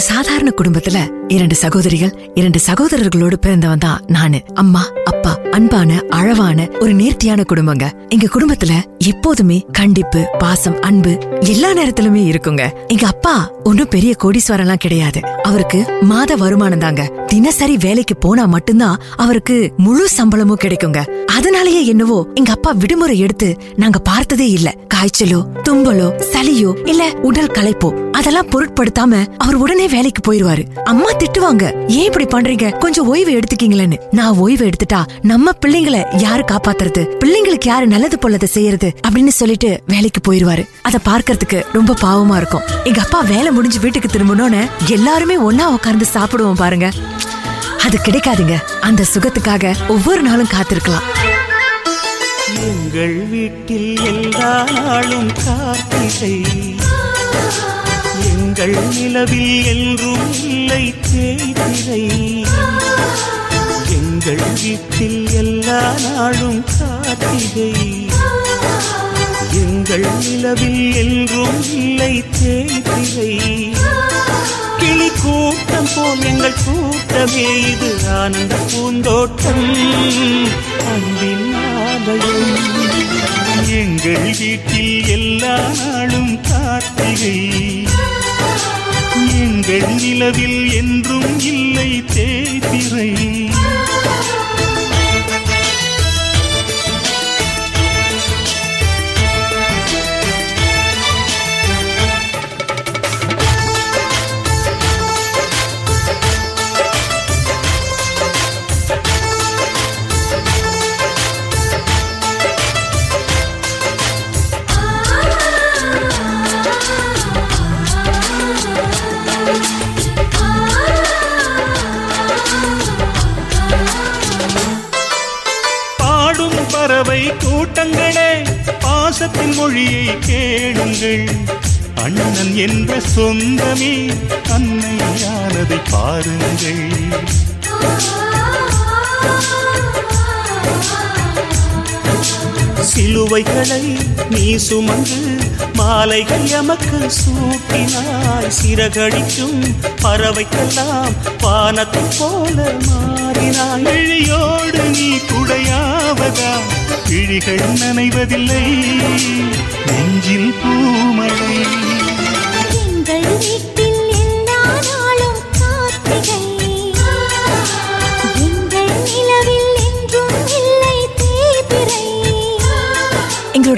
ஒரு சாதாரண குடும்பத்துல இரண்டு சகோதரிகள் இரண்டு சகோதரர்களோடு பிறந்தவன் தான் நானு. அம்மா அப்பா அன்பான அழவான ஒரு நேர்த்தியான குடும்பங்க. எங்க குடும்பத்துல எப்போதுமே கண்டிப்பு பாசம் அன்பு எல்லா நேரத்திலுமே இருக்குங்க. எங்க அப்பா ஒன்னும் பெரிய கோடீஸ்வரம்லாம் கிடையாது. அவருக்கு மாத வருமானம் தாங்க. தினசரி வேலைக்கு போனா மட்டும்தான் அவருக்கு முழு சம்பளமும் கிடைக்குங்க. அதனாலயே என்னவோ எங்க அப்பா விடுமுறை எடுத்து நாங்க பார்த்ததே இல்ல. காய்ச்சலோ தும்பலோ சளியோ இல்ல உடல் களைப்போ அதெல்லாம் பொருட்படுத்தாம அவர் உடனே வேலைக்கு போயிருவாரு. அம்மா திட்டுவாங்க. ஏன் இப்படி பண்றீங்க? கொஞ்சம் ஓய்வு எடுத்துக்கீங்களேன்னு. நான் ஓய்வு எடுத்துட்டா நம்ம பிள்ளைங்களை யாரு காப்பாத்துறது? பிள்ளைங்களுக்கு யாரு நல்லது பொல்லதை செய்யறது? அப்படின்னு சொல்லிட்டு வேலைக்கு போயிருவாரு. அத பார்க்கறதுக்கு ரொம்ப பாவமா இருக்கும். எங்க அப்பா வேலை முடிஞ்சு வீட்டுக்கு திரும்பணும்னு எல்லாருமே ஒன்னா உட்கார்ந்து சாப்பிடுவோம் பாருங்க. அது கிடைக்காதுங்க. அந்த சுகத்துக்காக ஒவ்வொரு நாளும் காத்திருக்கலாம். உங்கள் வீட்டில் எல்லா நாளும் காத்திரை எங்கள் நிலவில் என்றும் இல்லை தேய்திரை. எங்கள் வீட்டில் எல்லா நாளும் காத்திரை. எங்கள் நிலவில் என்றும் இல்லை தேய்திரை. கிளி கூட்டம் போல் எங்கள் கூட்டமே இது ஆனந்த பூந்தோட்டம். அன்பின் ஆலயம். எங்கள் வீட்டில் எல்லா நாளும் காத்திரை. எங்கள் என்றும் இல்லை தேய்திரை. கூட்டங்களே பாசத்தின் மொழியை கேளுங்கள். அண்ணன் என்ற சொந்தமே அன்னையானதை பாருங்கள். சிலுவைகளை நீ சுமந்து மாலைகள் எமக்கு சூட்டினாய். சிறகடிக்கும் பறவைக்கெல்லாம் வானத்தை போல மாறினாய். விழியோடு நீ குடையாவதா? விழிகள் நனைவதில்லை. நெஞ்சில் பூமழை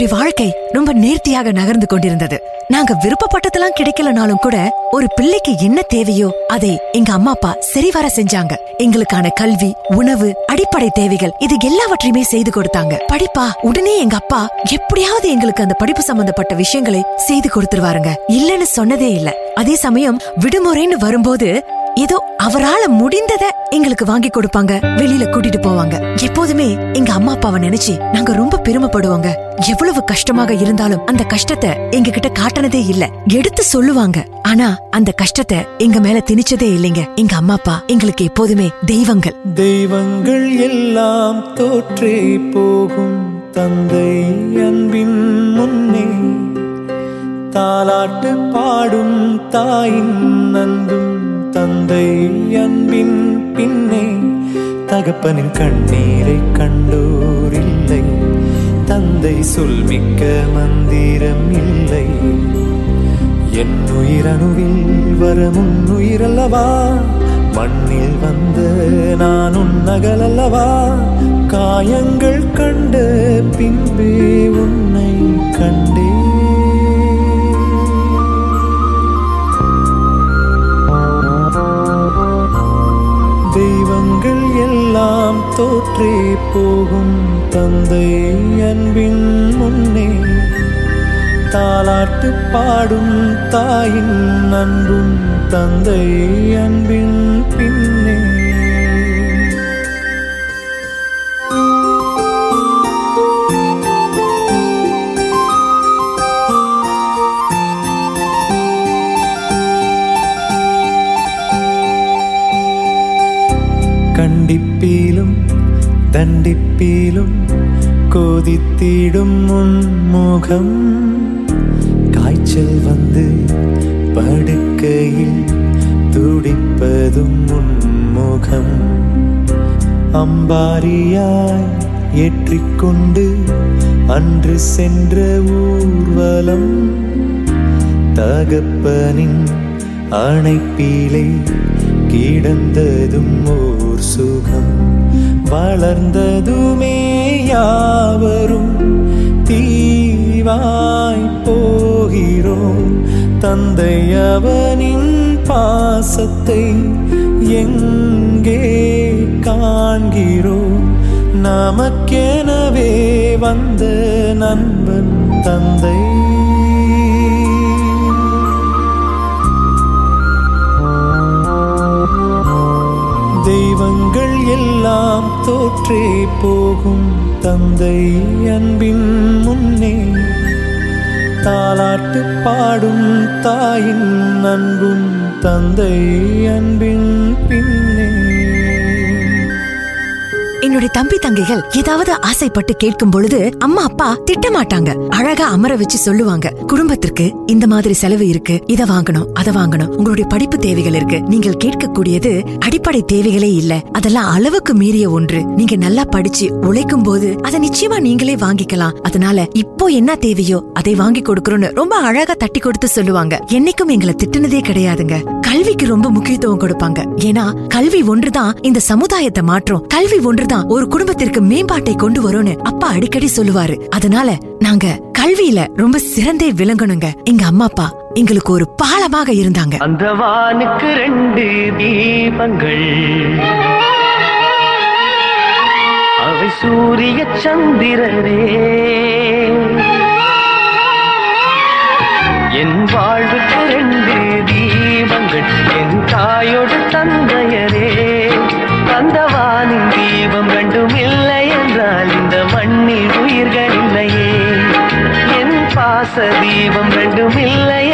எங்களுடைய வாழ்க்கை ரொம்ப நேர்த்தியாக நகர்ந்து கொண்டிருந்தது. நாங்க விருப்பப்பட்டதெல்லாம் கிடைக்கலனாலும் கூட ஒரு பிள்ளைக்கு என்ன தேவையோ அதை எங்க அம்மா அப்பா சரிவர செஞ்சாங்க. எங்களுக்கான கல்வி உணவு அடிப்படை தேவைகள் இது எல்லாவற்றையுமே செய்து கொடுத்தாங்க. படிப்பா உடனே எங்க அப்பா எப்படியாவது எங்களுக்கு அந்த படிப்பு சம்பந்தப்பட்ட விஷயங்களை செய்து கொடுத்துருவாருங்க. இல்லன்னு சொன்னதே இல்ல. அதே சமயம் விடுமுறைன்னு வரும்போது ஏதோ அவரால முடிந்தத எங்களுக்கு வாங்கி கொடுப்பாங்க. வெளியில கூட்டிட்டு போவாங்க. எப்போதுமே எங்க அம்மா அப்பாவை நினைச்சு நாங்க ரொம்ப பெருமைப்படுவாங்க. எவ்வளவு கஷ்டமாக இருந்தாலும் அந்த கஷ்டத்தை எங்க கிட்ட காட்டினதே இல்ல. எடுத்து சொல்லுவாங்க. ஆனா அந்த கஷ்டத்தை எங்க மேல திணிச்சதே இல்லைங்க. எங்க அம்மா அப்பா எங்களுக்கு எப்போதுமே தெய்வங்கள். தெய்வங்கள் எல்லாம் தோற்றே போகும். தந்தை அன்பின் முன்னே தாலாட்டு பாடும் தாயின் நந்தும் தந்தை அன்பின் பின்னே தகப்பனின் கண்ணீரை கண்டோர் இல்லை தந்தை சொல்மிக்க மந்திரம் இல்லை. என் உயிரணுவில் வரமுன் உயிரல்லவா? மண்ணில் வந்த நான் உன் நகலல்லவா காயங்கள் கண்ட பின்பே உன்னை கண்டே தோற்றே போகும் தந்தை அன்பின் முன்னே. தாலாட்டு பாடும் தாயின் அன்பும் தந்தை அன்பின் பின் தண்டிப்பீலும் கொதித்திடும் முன்முகம் காய்ச்சல் வந்து படுக்கையில் துடிப்பதும் முன்முகம் அம்பாரியாய் ஏற்றிக்கொண்டு அன்று சென்ற ஊர்வலம். தகப்பனின் அணைப்பிலே கிடந்ததும் ஓர் சுகம். வளர்ந்ததுமே யாவரும் தீவாய் போகிறோம். தந்தை அவனின் பாசத்தை எங்கே காண்கிறோம்? நமக்கெனவே வந்த நண்பன் தந்தை. தோற்றே போகும் தந்தை அன்பின் முன்னே. தாலாட்டு பாடும் தாயின் அன்பும் தந்தை அன்பின் பின் என்னுடைய தம்பி தங்கைகள் ஏதாவது ஆசைப்பட்டு கேட்கும் பொழுது அம்மா அப்பா திட்டமாட்டாங்க. அழகா அமர வச்சு சொல்லுவாங்க. குடும்பத்திற்கு இந்த மாதிரி செலவு இருக்கு. இத வாங்கணும் அத வாங்கணும். உங்களுடைய படிப்பு தேவைகள் இருக்கு. நீங்கள் கேட்கக்கூடியது அடிப்படை தேவைகளே இல்ல. அதெல்லாம் அளவுக்கு மீறிய ஒன்று. நீங்க நல்லா படிச்சு உழைக்கும் போது அதை நிச்சயமா நீங்களே வாங்கிக்கலாம். அதனால இப்போ என்ன தேவையோ அதை வாங்கி கொடுக்கறோம்னு ரொம்ப அழகா தட்டி கொடுத்து சொல்லுவாங்க. என்னைக்கும் எங்களை திட்டுனதே கிடையாதுங்க. கல்விக்கு ரொம்ப முக்கியத்துவம் கொடுப்பாங்க. ஏன்னா கல்வி ஒன்றுதான் இந்த சமுதாயத்தை மாற்றும். கல்வி ஒன்றுதான் ஒரு குடும்பத்திற்கு மேம்பாட்டை கொண்டு வரும்னு அப்பா அடிக்கடி சொல்லுவாரு. அதனால நாங்க கல்வியில ரொம்ப சிறந்தே விளங்கணுங்க. எங்க அம்மா அப்பா எங்களுக்கு ஒரு பாலமாக இருந்தாங்க. அந்த வானுக்கு ரெண்டு தீபங்கள். அவை சூரிய சந்திரரே என் வாழ்வுக்கு ரெண்டு பாச தீபம் ரெண்டும் இல்லை.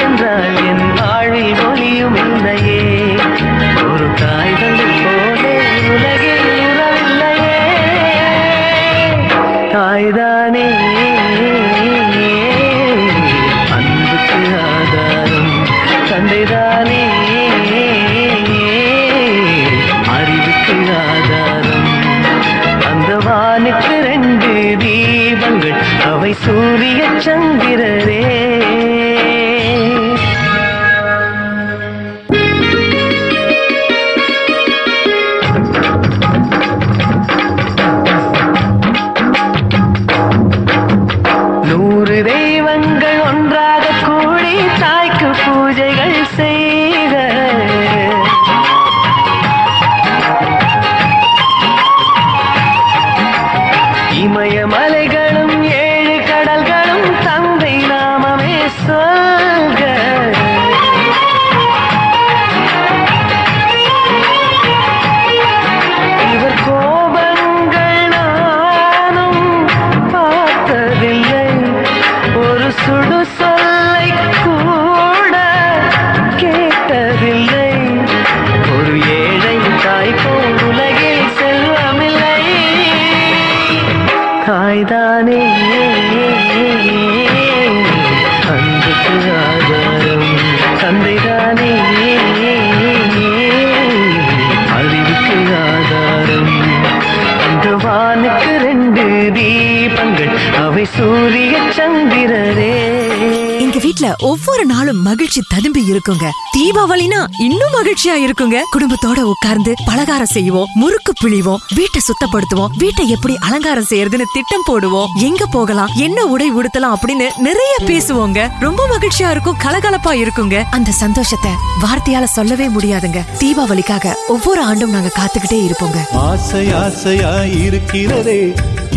மகிழ்ச்சி ததும்பி இருக்குங்க. தீபாவளினா இன்னும் மகிழ்ச்சியா இருக்குங்க. குடும்பத்தோட உட்கார்ந்து பலகாரம் செய்வோம் முறுக்கு பிழிவோம் வீட்டை சுத்தப்படுத்துவோம் வீட்டை எப்படி அலங்காரம் செய்யறதுன்னு திட்டம் போடுவோம். எங்க போகலாம் என்ன உடை உடுத்தலாம் அப்படின்னு நிறைய பேசுவோங்க. ரொம்ப மகிழ்ச்சியா இருக்கும் கலகலப்பா இருக்குங்க. அந்த சந்தோஷத்தை வார்த்தையால சொல்லவே முடியாதுங்க. தீபாவளிக்காக ஒவ்வொரு ஆண்டும் நாங்க காத்துக்கிட்டே இருப்போங்க. ஆசை ஆசையா இருக்கிறதே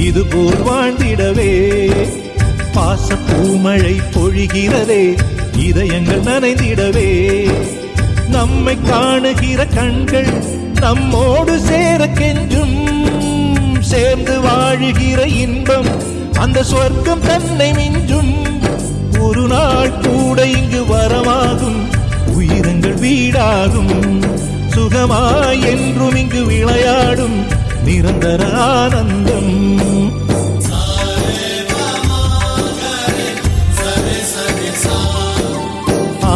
இது போல் வாழ்ந்திடவே. பாச பூமழை பொழிகிறதே இதயங்கள் நனைந்திடவே. நம்மை காணுகிற கண்கள் நம்மோடு சேர கெஞ்சும். சேர்ந்து வாழுகிற இன்பம் அந்த சொர்க்கம் தன்னை மிஞ்சும். ஒரு நாள் கூட இங்கு வரமாகும் உயிரங்கள் வீடாகும். சுகமாய் என்றும் இங்கு விளையாடும் நிரந்தர ஆனந்தம்.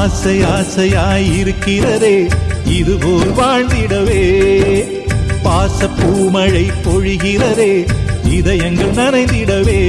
ஆசை ஆசையாயிருக்கிறதே இதுபோல் வாழ்ந்திடவே. பாச பூமழை பொழிகிறதே இதயங்கள் நனைந்திடவே.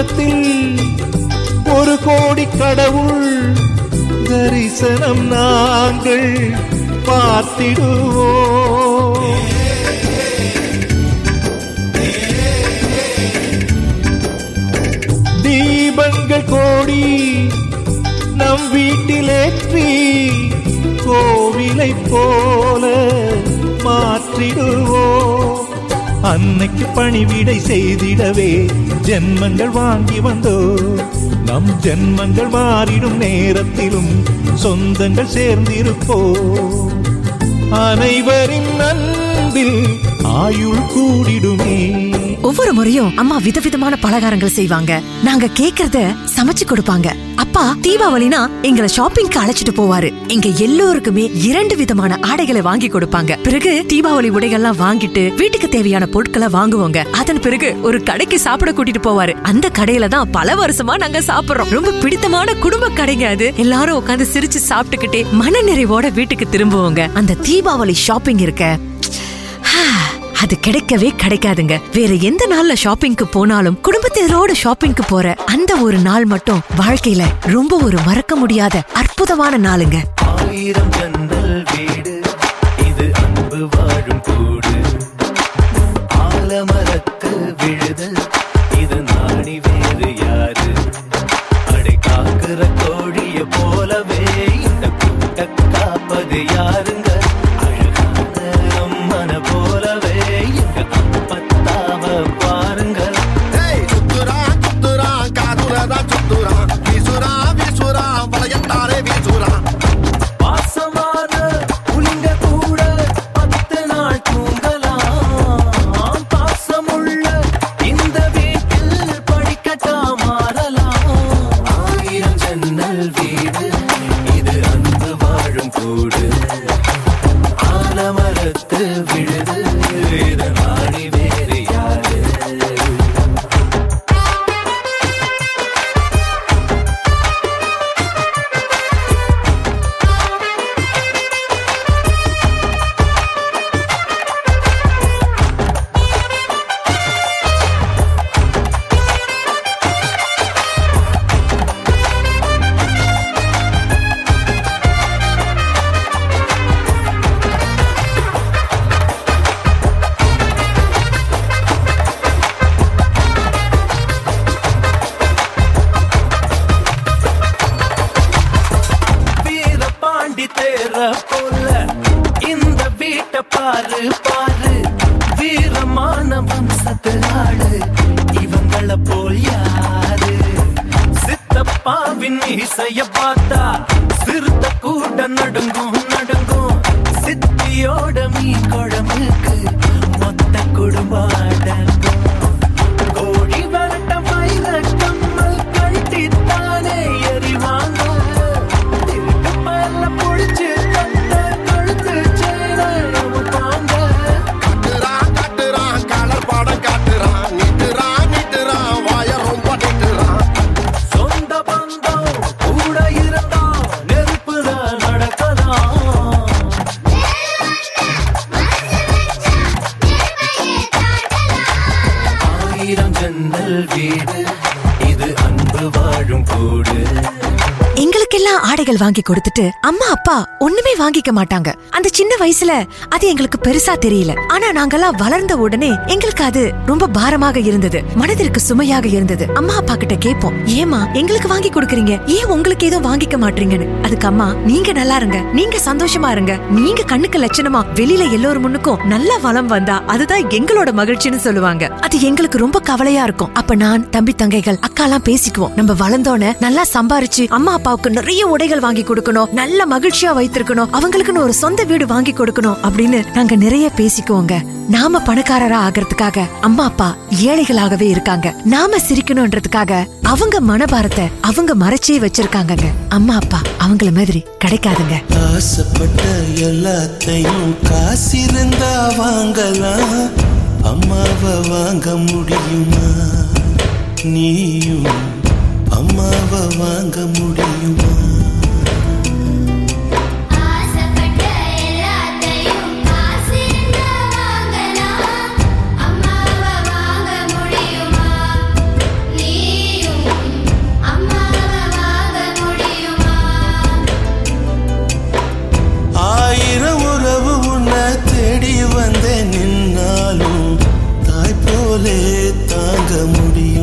உலகத்தில் ஒரு கோடி கடவுள் தரிசனம் நாங்கள் பார்த்திடுவோம். தீபங்கள் கோடி நம் வீட்டிலேற்றி கோவிலை போல மாற்றிடுவோம். அன்னைக்கு பணிவிடை செய்திடவே ஜென்மங்கள் வாங்கி வந்தோ. நம் ஜென்மங்கள் மாறிடும் நேரத்திலும் சொந்தங்கள் சேர்ந்திருப்போ. அனைவரின் அன்பில் ஆயுள் கூடிடுமே. ஒவ்வொரு முறையும் அம்மா விதவிதமான பலகாரங்கள் செய்வாங்க. நாங்க கேக்குறத சமைச்சு கொடுப்பாங்க. அப்பா தீபாவளினா எங்களை ஷாப்பிங்க்கு அழைச்சிட்டு போவாரு. எங்க எல்லோருக்குமே இரண்டு விதமான ஆடைகளை வாங்கி கொடுப்பாங்க. பிறகு தீபாவளி உடைகள்லாம் வாங்கிட்டு வீட்டுக்கு தேவையான பொருட்களை வாங்குவோங்க. அதன் பிறகு ஒரு கடைக்கு சாப்பிட கூட்டிட்டு போவாரு. அந்த கடையில தான் பல வருஷமா நாங்க சாப்பிடுறோம். ரொம்ப பிடித்தமான குடும்ப கடைங்க அது. எல்லாரும் உட்காந்து சிரிச்சு சாப்பிட்டுக்கிட்டே மன நிறைவோட வீட்டுக்கு திரும்புவோங்க. அந்த தீபாவளி ஷாப்பிங் இருக்க அது கிடைக்கவே கிடைக்காதுங்க. வேற எந்த நாள்ல ஷாப்பிங்க்கு போனாலும் குடும்பத்தினரோட ஷாப்பிங்க்கு போற அந்த ஒரு நாள் மட்டும் வாழ்க்கையில ரொம்ப ஒரு மறக்க முடியாத அற்புதமான நாளுங்க. ஆயிரம் ஜன்னல் வீடு கொண்ட நடுங்கும் நடுங்கும் சித்தியோட மீன் குழம்புக்கு மொத்த குடும்பம் எங்களுக்கெல்லாம் வாங்கி கொடுத்துட்டு அம்மா அப்பா ஒண்ணுமே வாங்கிக்க மாட்டாங்க. அந்த சின்ன வயசுல அது எங்களுக்கு பெருசா தெரியல. ஆனா நாங்கெல்லாம் வளர்ந்த உடனே எங்களுக்கு அது ரொம்ப பாரமாக இருந்தது. மனதிற்கு சுமையாக இருந்தது. அம்மா அப்பா கிட்ட கேட்போம். ஏமா எங்களுக்கு வாங்கி கொடுக்கறீங்க. ஏன் உங்களுக்கு ஏதோ வாங்கிக்க மாட்டீங்கன்னு? அதுக்கு அம்மா நீங்க நல்லா இருங்க. நீங்க சந்தோஷமா இருங்க. நீங்க கண்ணுக்கு லட்சணமா வெளியில எல்லோரும் முன்னுக்கும் நல்ல வளம் வந்தா அதுதான் எங்களோட மகிழ்ச்சின்னு சொல்லுவாங்க. அது எங்களுக்கு ரொம்ப கவலையா இருக்கும். அப்ப நான் தம்பி தங்கைகள் அக்கா எல்லாம் பேசிக்குவோம். நம்ம வளர்ந்தோன நல்லா சம்பாரிச்சு அம்மா அப்பாவுக்கு நிறைய உடைகள் வாங்கி கொடுக்கணும் நல்ல மகிழ்ச்சியா வைத்திருக்கணும் அவங்களுக்குன்னு ஒரு சொந்த வீடு வாங்கி கொடுக்கணும் அப்படின்னு நாங்க நிறைய பேசிக்குவோங்க. நாம பணக்காரரா ஆகிறதுக்காக அம்மா அப்பா ஏழைகளாகவே இருக்காங்க. நாம சிரிக்கணும்ன்றதுக்காக அவங்க மனபாரத்தை அவங்க மறைச்சே வச்சிருக்காங்கங்க. அம்மா அப்பா அவங்கள மாதிரி கிடைக்காதுங்க. ஆசைப்பட்ட எல்லாத்தையும் காசிருந்தா வாங்கலாம். அம்மாவை வாங்க முடியுமா? நீயும் அம்மாவை வாங்க முடியும்? முடியும்.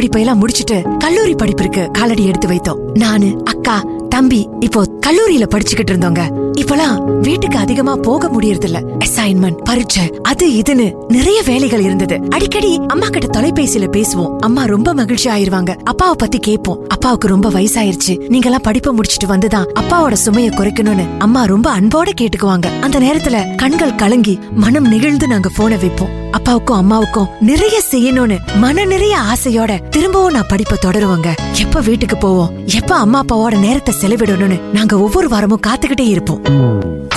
படிப்பை எல்லாம் முடிச்சிட்டு கல்லூரி படிப்பிற்கு காலடி எடுத்து வைத்தோம். நானு அக்கா தம்பி இப்போ கல்லூரியில படிச்சுக்கிட்டு இருந்தோங்க. இப்பலாம் வீட்டுக்கு அதிகமா போக முடியறது இல்ல அசைன்மெண்ட் பரீட்சை அது இதுன்னு நிறைய வேலைகள் இருந்தது. அடிக்கடி அம்மா கிட்ட தொலைபேசியில பேசுவோம். அம்மா ரொம்ப மகிழ்ச்சி ஆயிருவாங்க. அப்பாவை பத்தி கேட்போம். அப்பாவுக்கு ரொம்ப வயசாயிருச்சு. நீங்க எல்லாம் படிப்பை முடிச்சிட்டு வந்துதான் அப்பாவோட சுமையை குறைக்கணும்னு அம்மா ரொம்ப அன்போட கேட்டுக்குவாங்க. அந்த நேரத்துல கண்கள் கலங்கி மனம் நெகிழ்ந்து நாங்க போனை வைப்போம். அப்பாவுக்கும் அம்மாவுக்கும் நிறைய செய்யணும்னு மன நிறைய ஆசையோட திரும்பவும் நான் படிப்பை தொடருவாங்க. எப்ப வீட்டுக்கு போவோம்? எப்ப அம்மா அப்பாவோட நேரத்தை செலவிடணும்னு நாங்க ஒவ்வொரு வாரமும் காத்துக்கிட்டே இருப்போம். வந்த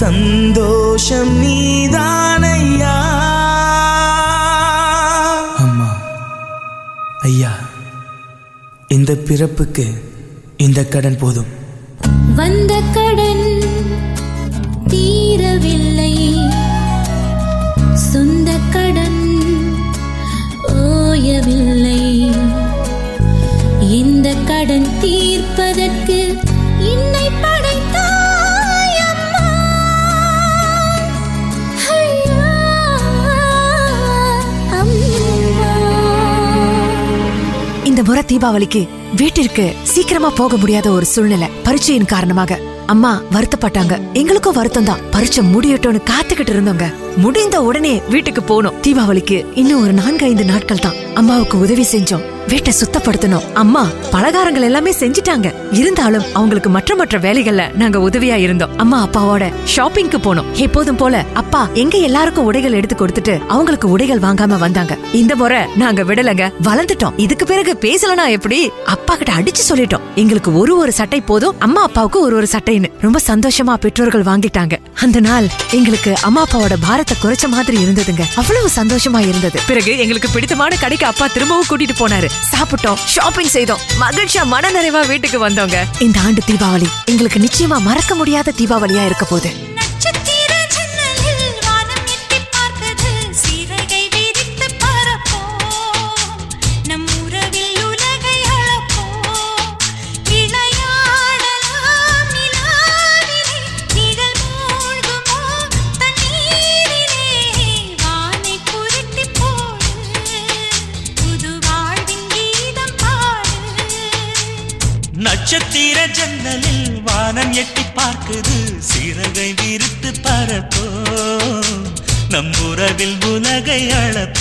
சந்தோஷம் நீதானையா? அம்மா ஐயா இந்த பிறப்புக்கு இந்த கடன் போதும். வந்த தீபாவளிக்கு வீட்டிற்கு சீக்கிரமா போக முடியாத ஒரு சூழ்நிலை பரீட்சையின் காரணமாக. அம்மா வருத்தப்பட்டாங்க. எங்களுக்கும் வருத்தம் தான் பரீட்சை முடியட்டும்னு காத்துக்கிட்டு இருந்தோங்க. முடிந்த உடனே வீட்டுக்கு போனோம். தீபாவளிக்கு இன்னும் ஒரு நான்கு ஐந்து நாட்கள் தான். அம்மாவுக்கு உதவி செஞ்சோம். வீட்டை சுத்தப்படுத்தணும். அம்மா பலகாரங்கள் எல்லாமே செஞ்சிட்டாங்க. இருந்தாலும் அவங்களுக்கு மற்ற மற்ற வேலைகள்ல நாங்க உதவியா இருந்தோம். அம்மா அப்பாவோட ஷாப்பிங்க்கு போனோம். எப்போதும் போல அப்பா எங்க எல்லாருக்கும் உடைகள் எடுத்து கொடுத்துட்டு அவங்களுக்கு உடைகள் வாங்காம வந்தாங்க. இந்த முறை நாங்க விடலங்க வளர்ந்துட்டோம். இதுக்கு பிறகு பேசலனா எப்படி? அப்பா கிட்ட அடிச்சு சொல்லிட்டோம். எங்களுக்கு ஒரு ஒரு சட்டை போதும் அம்மா அப்பாவுக்கு ஒரு ஒரு சட்டைன்னு ரொம்ப சந்தோஷமா பெற்றோர்கள் வாங்கிட்டாங்க. அந்த நாள் எங்களுக்கு அம்மா அப்பாவோட பாரத்தை குறைச்ச மாதிரி இருந்ததுங்க. அவ்வளவு சந்தோஷமா இருந்தது. பிறகு எங்களுக்கு பிடித்தமான கடைக்கு அப்பா திரும்பவும் கூட்டிட்டு போனாரு. சாப்பிட்டோம் ஷாப்பிங் செய்தோம். மகிழ்ச்சியா மன நிறைவா வீட்டுக்கு வந்தோங்க. இந்த ஆண்டு தீபாவளி எங்களுக்கு நிச்சயமா மறக்க முடியாத தீபாவளியா இருக்க போகுது. நட்சத்திர ஜன்னலில் வானம் எட்டி பார்க்குது. சிறகை விரித்து பரப்போ நம் உறவில் உலகை அளப்போ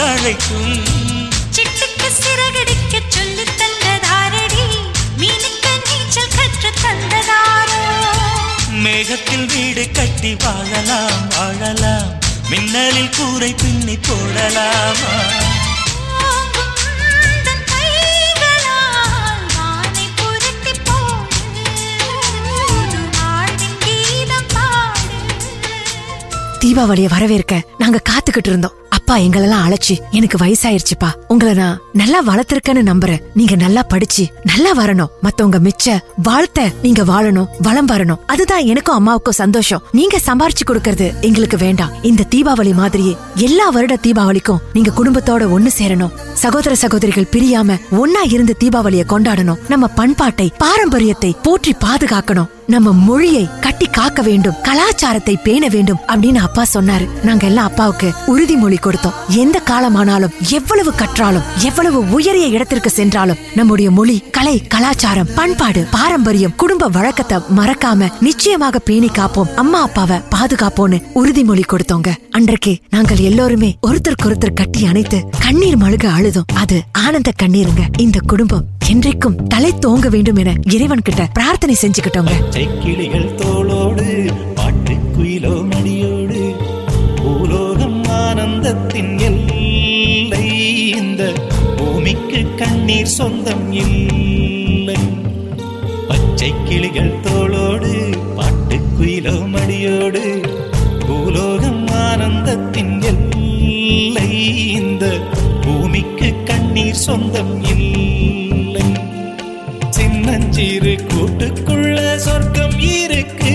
அழைக்கும். சிட்டுக்கு சிறகடிக்கச் சொல்லித் தந்ததாரடி. மீனுக்கு நீச்சல் கற்றுத் தந்ததாரோ. மேகத்தில் வீடு கட்டி வாழலாம் வாழலாம். மின்னலில் கூரை பின்னி போடலாமா. தீபாவளிய வரவேற்க நாங்க காத்துக்கிட்டு இருந்தோம். அப்பா எங்களெல்லாம் அழைச்சு எனக்கு வயசாயிருச்சுப்பா. உங்களை நான் நல்லா வளர்த்திருக்கேன்னு நம்புறேன். நீங்க நல்லா படிச்சு நல்லா வரணும். மத்தவங்க மிச்ச வாழ்த்த நீங்க வாழணும் வளம் வரணும். அதுதான் எனக்கும் அம்மாவுக்கும் சந்தோஷம். நீங்க சம்பாரிச்சு கொடுக்கறது எங்களுக்கு வேண்டாம். இந்த தீபாவளி மாதிரியே எல்லா வருட தீபாவளிக்கும் நீங்க குடும்பத்தோட ஒண்ணு சேரணும். சகோதர சகோதரிகள் பிரியாம ஒன்னா இருந்து தீபாவளிய கொண்டாடணும். நம்ம பண்பாட்டை பாரம்பரியத்தை போற்றி பாதுகாக்கணும். நம்ம மொழியை கட்டி காக்க வேண்டும் கலாச்சாரத்தை பேண வேண்டும் அப்படின்னு அப்பா சொன்னாரு. நாங்க எல்லாம் அப்பாவுக்கு உறுதிமொழி கொடுத்தோம். எந்த காலமானாலும் எவ்வளவு கற்றாலும் எவ்வளவு உயரிய இடத்திற்கு சென்றாலும் நம்முடைய மொழி கலை கலாச்சாரம் பண்பாடு பாரம்பரியம் குடும்ப வழக்கத்தை மறக்காம நிச்சயமாக பேணி காப்போம். அம்மா அப்பாவை பாதுகாப்போம்னு உறுதிமொழி கொடுத்தோங்க. அன்றைக்கு நாங்கள் எல்லோருமே ஒருத்தருக்கு ஒருத்தர் கட்டி அணைத்து கண்ணீர் மழுக அழுதோம். அது ஆனந்த கண்ணீருங்க. இந்த குடும்பம் என்றைக்கும் தலை தோங்க வேண்டும் என இறைவன் கிட்ட பிரார்த்தனை செஞ்சுக்கிட்டோங்க கிளிகள் தோளோடு பாட்டு குயிலோ மணியோடு பூலோகம் ஆனந்தத்தின் எல்லை இந்த பூமிக்கு கண்ணீர் சொந்தம் இல்லை. பச்சை கிளிகள் தோளோடு பாட்டு குயிலோ மடியோடு பூலோகம் ஆனந்தத்தின் எல்லை இந்த பூமிக்கு கண்ணீர் சொந்தம் இல்லை. சிறு கூட்டுக்குள்ள சொர்க்கம் இருக்கு.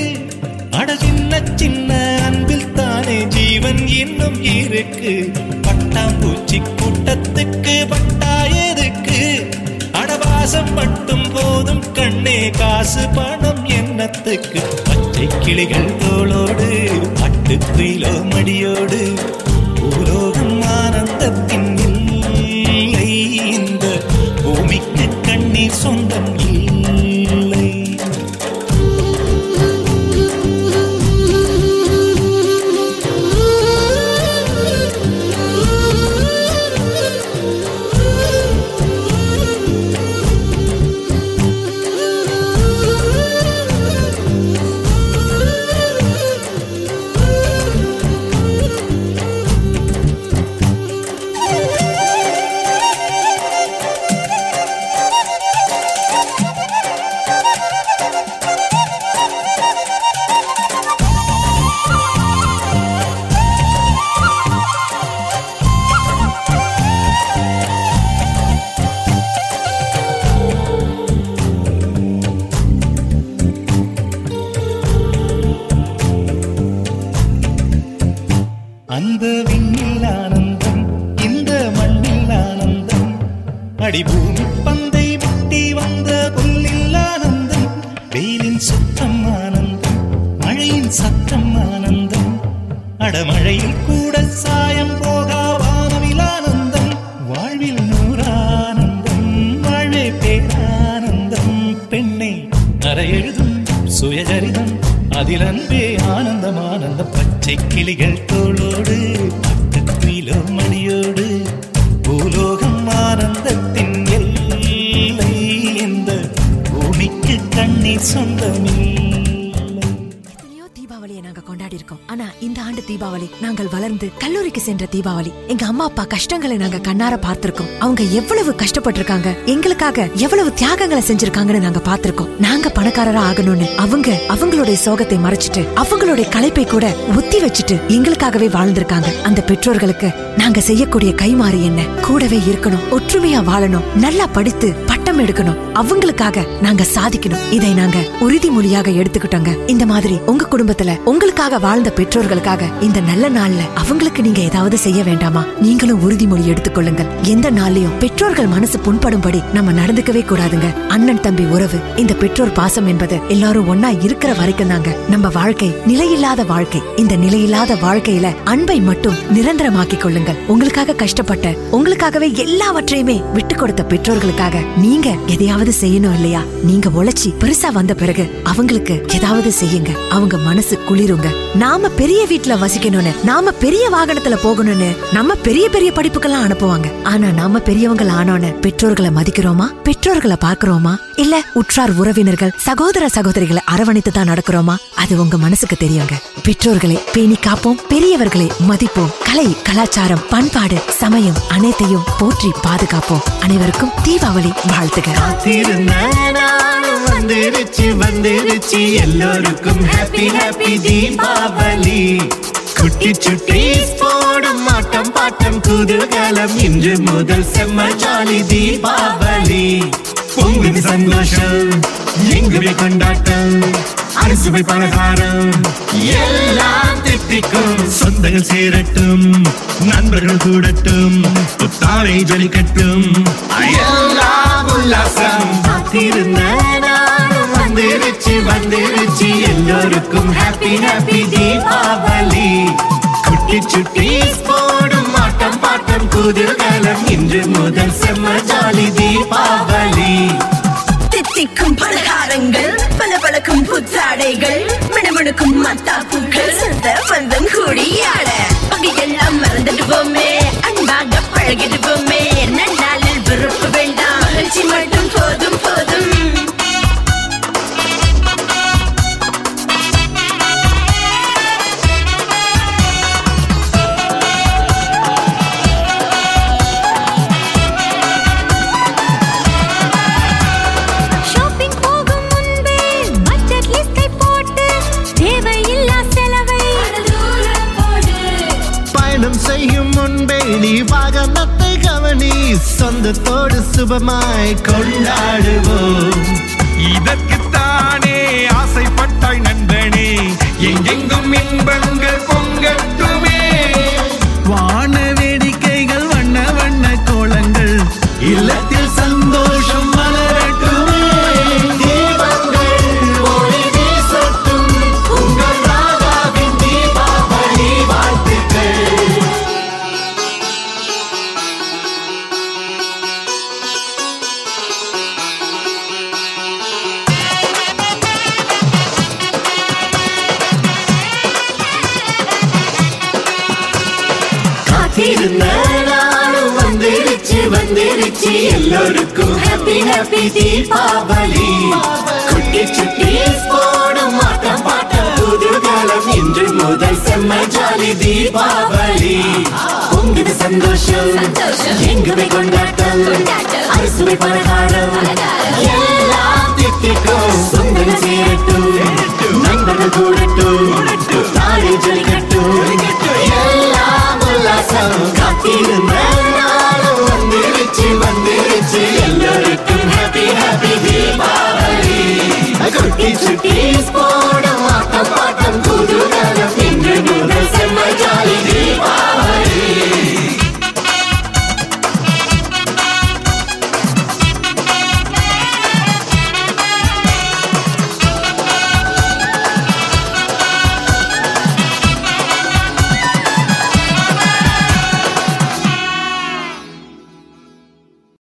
அட சின்ன சின்ன அன்பில் தானே ஜீவன் இன்னும் இருக்கு. பட்டாம்பூச்சி கூட்டத்துக்கு பட்டா எதுக்கு? அடவாசம் மட்டும் போதும் கண்ணே காசு பணம் எண்ணத்துக்கு பச்சை கிளிகள் தோளோடு பட்டுக்குயிலோ மடியோடு பூலோகம் ஆனந்தத்தின் இல்லை. இந்த பூமிக்கு கண்ணீர் சொந்தம் அந்த விண்ணில் ஆனந்தம் இந்த மண்ணில் ஆனந்தம். அடிபூமி பந்தை விட்டி வந்த புல்லில் ஆனந்தம். வெயிலின் சுத்தம் ஆனந்தம் மழையின் சத்தம் ஆனந்தம். அடமழையில் கூட சாயம் போகா வானவில் ஆனந்தம். வாழ்வில் நூறானந்தம் வாழ்வே பேரானந்தம். பெண்ணை அரையெழுதும் சுயசரிதம் அதில் அன்பு பச்சை கிளிகள் தோளோடு பட்டுக்குயிலோ மணியோடு பூலோகம் ஆனந்தத்தின் எல்லை இந்த பூமிக்கு கண்ணீர் சொந்தமே ஆனா இந்த ஆண்டு தீபாவளி நாங்கள் வளர்ந்து கல்லூரிக்கு சென்ற தீபாவளி. எங்க அம்மா அப்பா கஷ்டங்களை நாங்க கண்ணார பார்த்திருக்கோம். அவங்க எவ்வளவு கஷ்டப்பட்டிருக்காங்க எங்களுக்காக எவ்வளவு தியாகங்களை செஞ்சிருக்காங்கன்னு நாங்க பார்த்திருக்கோம். நாங்க பணக்காரரா ஆகணும்னு அவங்க அவங்களுடைய சோகத்தை மறைச்சிட்டு அவங்களுடைய களைப்பை கூட ஒத்தி வச்சுட்டு எங்களுக்காகவே வாழ்ந்திருக்காங்க. அந்த பெற்றோர்களுக்கு நாங்க செய்யக்கூடிய கைமாறு என்ன? கூடவே இருக்கணும் ஒற்றுமையா வாழணும் நல்லா படித்து பட்டம் எடுக்கணும். அவங்களுக்காக நாங்க சாதிக்கணும். இதை நாங்க உறுதிமொழியாக எடுத்துக்கிட்டோங்க. இந்த மாதிரி உங்க குடும்பத்துல உங்களுக்காக வாழ்ந்த பெற்றோர்களுக்காக இந்த நல்ல நாள்ல அவங்களுக்கு நீங்க ஏதாவது செய்ய வேண்டாமா? நீங்களும் உறுதிமொழி எடுத்துக்கொள்ளுங்கள். எந்த நாள்லயும் பெற்றோர்கள் மனசு புண்படும்படி நம்ம நடந்துக்கவே கூடாதுங்க. அண்ணன் தம்பி உறவு இந்த பெற்றோர் பாசம் என்பது எல்லாரும் ஒன்னா இருக்கிற வரைக்கும் தாங்க. நம்ம வாழ்க்கை நிலையில்லாத வாழ்க்கை. இந்த நிலையில்லாத வாழ்க்கையில அன்பை மட்டும் நிரந்தரமாக்கிக் கொள்ளுங்கள். உங்களுக்காக கஷ்டப்பட்ட உங்களுக்காகவே எல்லாவற்றையுமே விட்டு கொடுத்த பெற்றோர்களுக்காக நீ நீங்க எதையாவது செய்யணும் இல்லையா? நீங்க உழைச்சி பெருசா வந்த பிறகு அவங்களுக்கு ஏதாவது செய்யுங்க. அவங்க மனசு குளிருங்க. நாம பெரிய வீட்டுல வசிக்கணும்னு நாம பெரிய வாகனத்துல போகணும்னு நம்ம பெரிய பெரிய படிப்புக்கெல்லாம் அனுப்புவாங்க. ஆனா நாம பெரியவங்கள ஆனோன்னு பெற்றோர்களை மதிக்கிறோமா? பெற்றோர்களை பாக்குறோமா இல்ல உற்றார் உறவினர்கள் சகோதர சகோதரிகளை அரவணைத்து தான் நடக்கிறோமா? அது உங்க மனசுக்கு தெரியுங்க. பெற்றோர்களை பேணி காப்போம் பெரியவர்களை மதிப்போம். கலை கலாச்சாரம் பண்பாடு சமயம் அனைத்தையும் போற்றி பாதுகாப்போம். அனைவருக்கும் தீபாவளி வாழ்த்துகள் வாழ்த்துக்க. காத்திருந்தானும் வந்துருச்சு வந்துருச்சு. எல்லோருக்கும் ஹாப்பி ஹாப்பி தீபாவளி. குட்டி சுட்டி போடும் ஆட்டம் பாட்டம் குதூகலம். இன்று முதல் செம்ம ஜாலி தீபாவளி. பொங்குது சந்தோஷம் எங்குமே கொண்டாட்டம் அரிசுவை பலகாரம் எல்லாம் தித்திக்கும் சொந்தங்கள் சேரட்டும் நண்பர்கள் கூடட்டும் புத்தாரை ஜொலிக்கட்டும். எல்லாம் உல்லாசம். காத்திருந்த வந்துருச்சு வந்துருச்சு. எல்லோருக்கும் ஹாப்பி ஹாப்பி தீபாவளி. சுட்டி சுட்டி போடும் ஆட்டம் பாட்டம் குதூகலம். இன்று முதல் செம்ம ஜாலி தீபாவளி. தித்திக்கும் பலகாரங்கள் பல பழக்கும் புத்தாடைகள் மினுமினுக்கும் மத்தாப்பூக்கள் சொந்த பந்தம் கூடியாட. பகையெல்லாம் மறந்துடுவோமே அன்பாக பழகிடுவோமே. வந்திருந்த நானும் வந்திருச்சு வந்திருச்சு. எல்லோருக்கும் ஹாப்பி ஹாப்பி தீபாவளி. குட்டி சுட்டி போடும் மாட்டம் பாட்டம் புதுகாலம் இன்று முதல் செம்ம ஜாலி தீபாவளி. உங்குது சந்தோஷம் எங்குமே கொண்டாட்டம் அரிசுவை பலகாரம் எல்லாம் திட்டிக்கும் சொந்தம் வாசம் காத்திருந்த நாளும் வந்துருச்சு வந்துருச்சு. எல்லோருக்கும் ஹாப்பி ஹாப்பி தீபாவளி. பாட்டம் புது இன்று முதல் செம்ம ஜாலி தீபாவளி.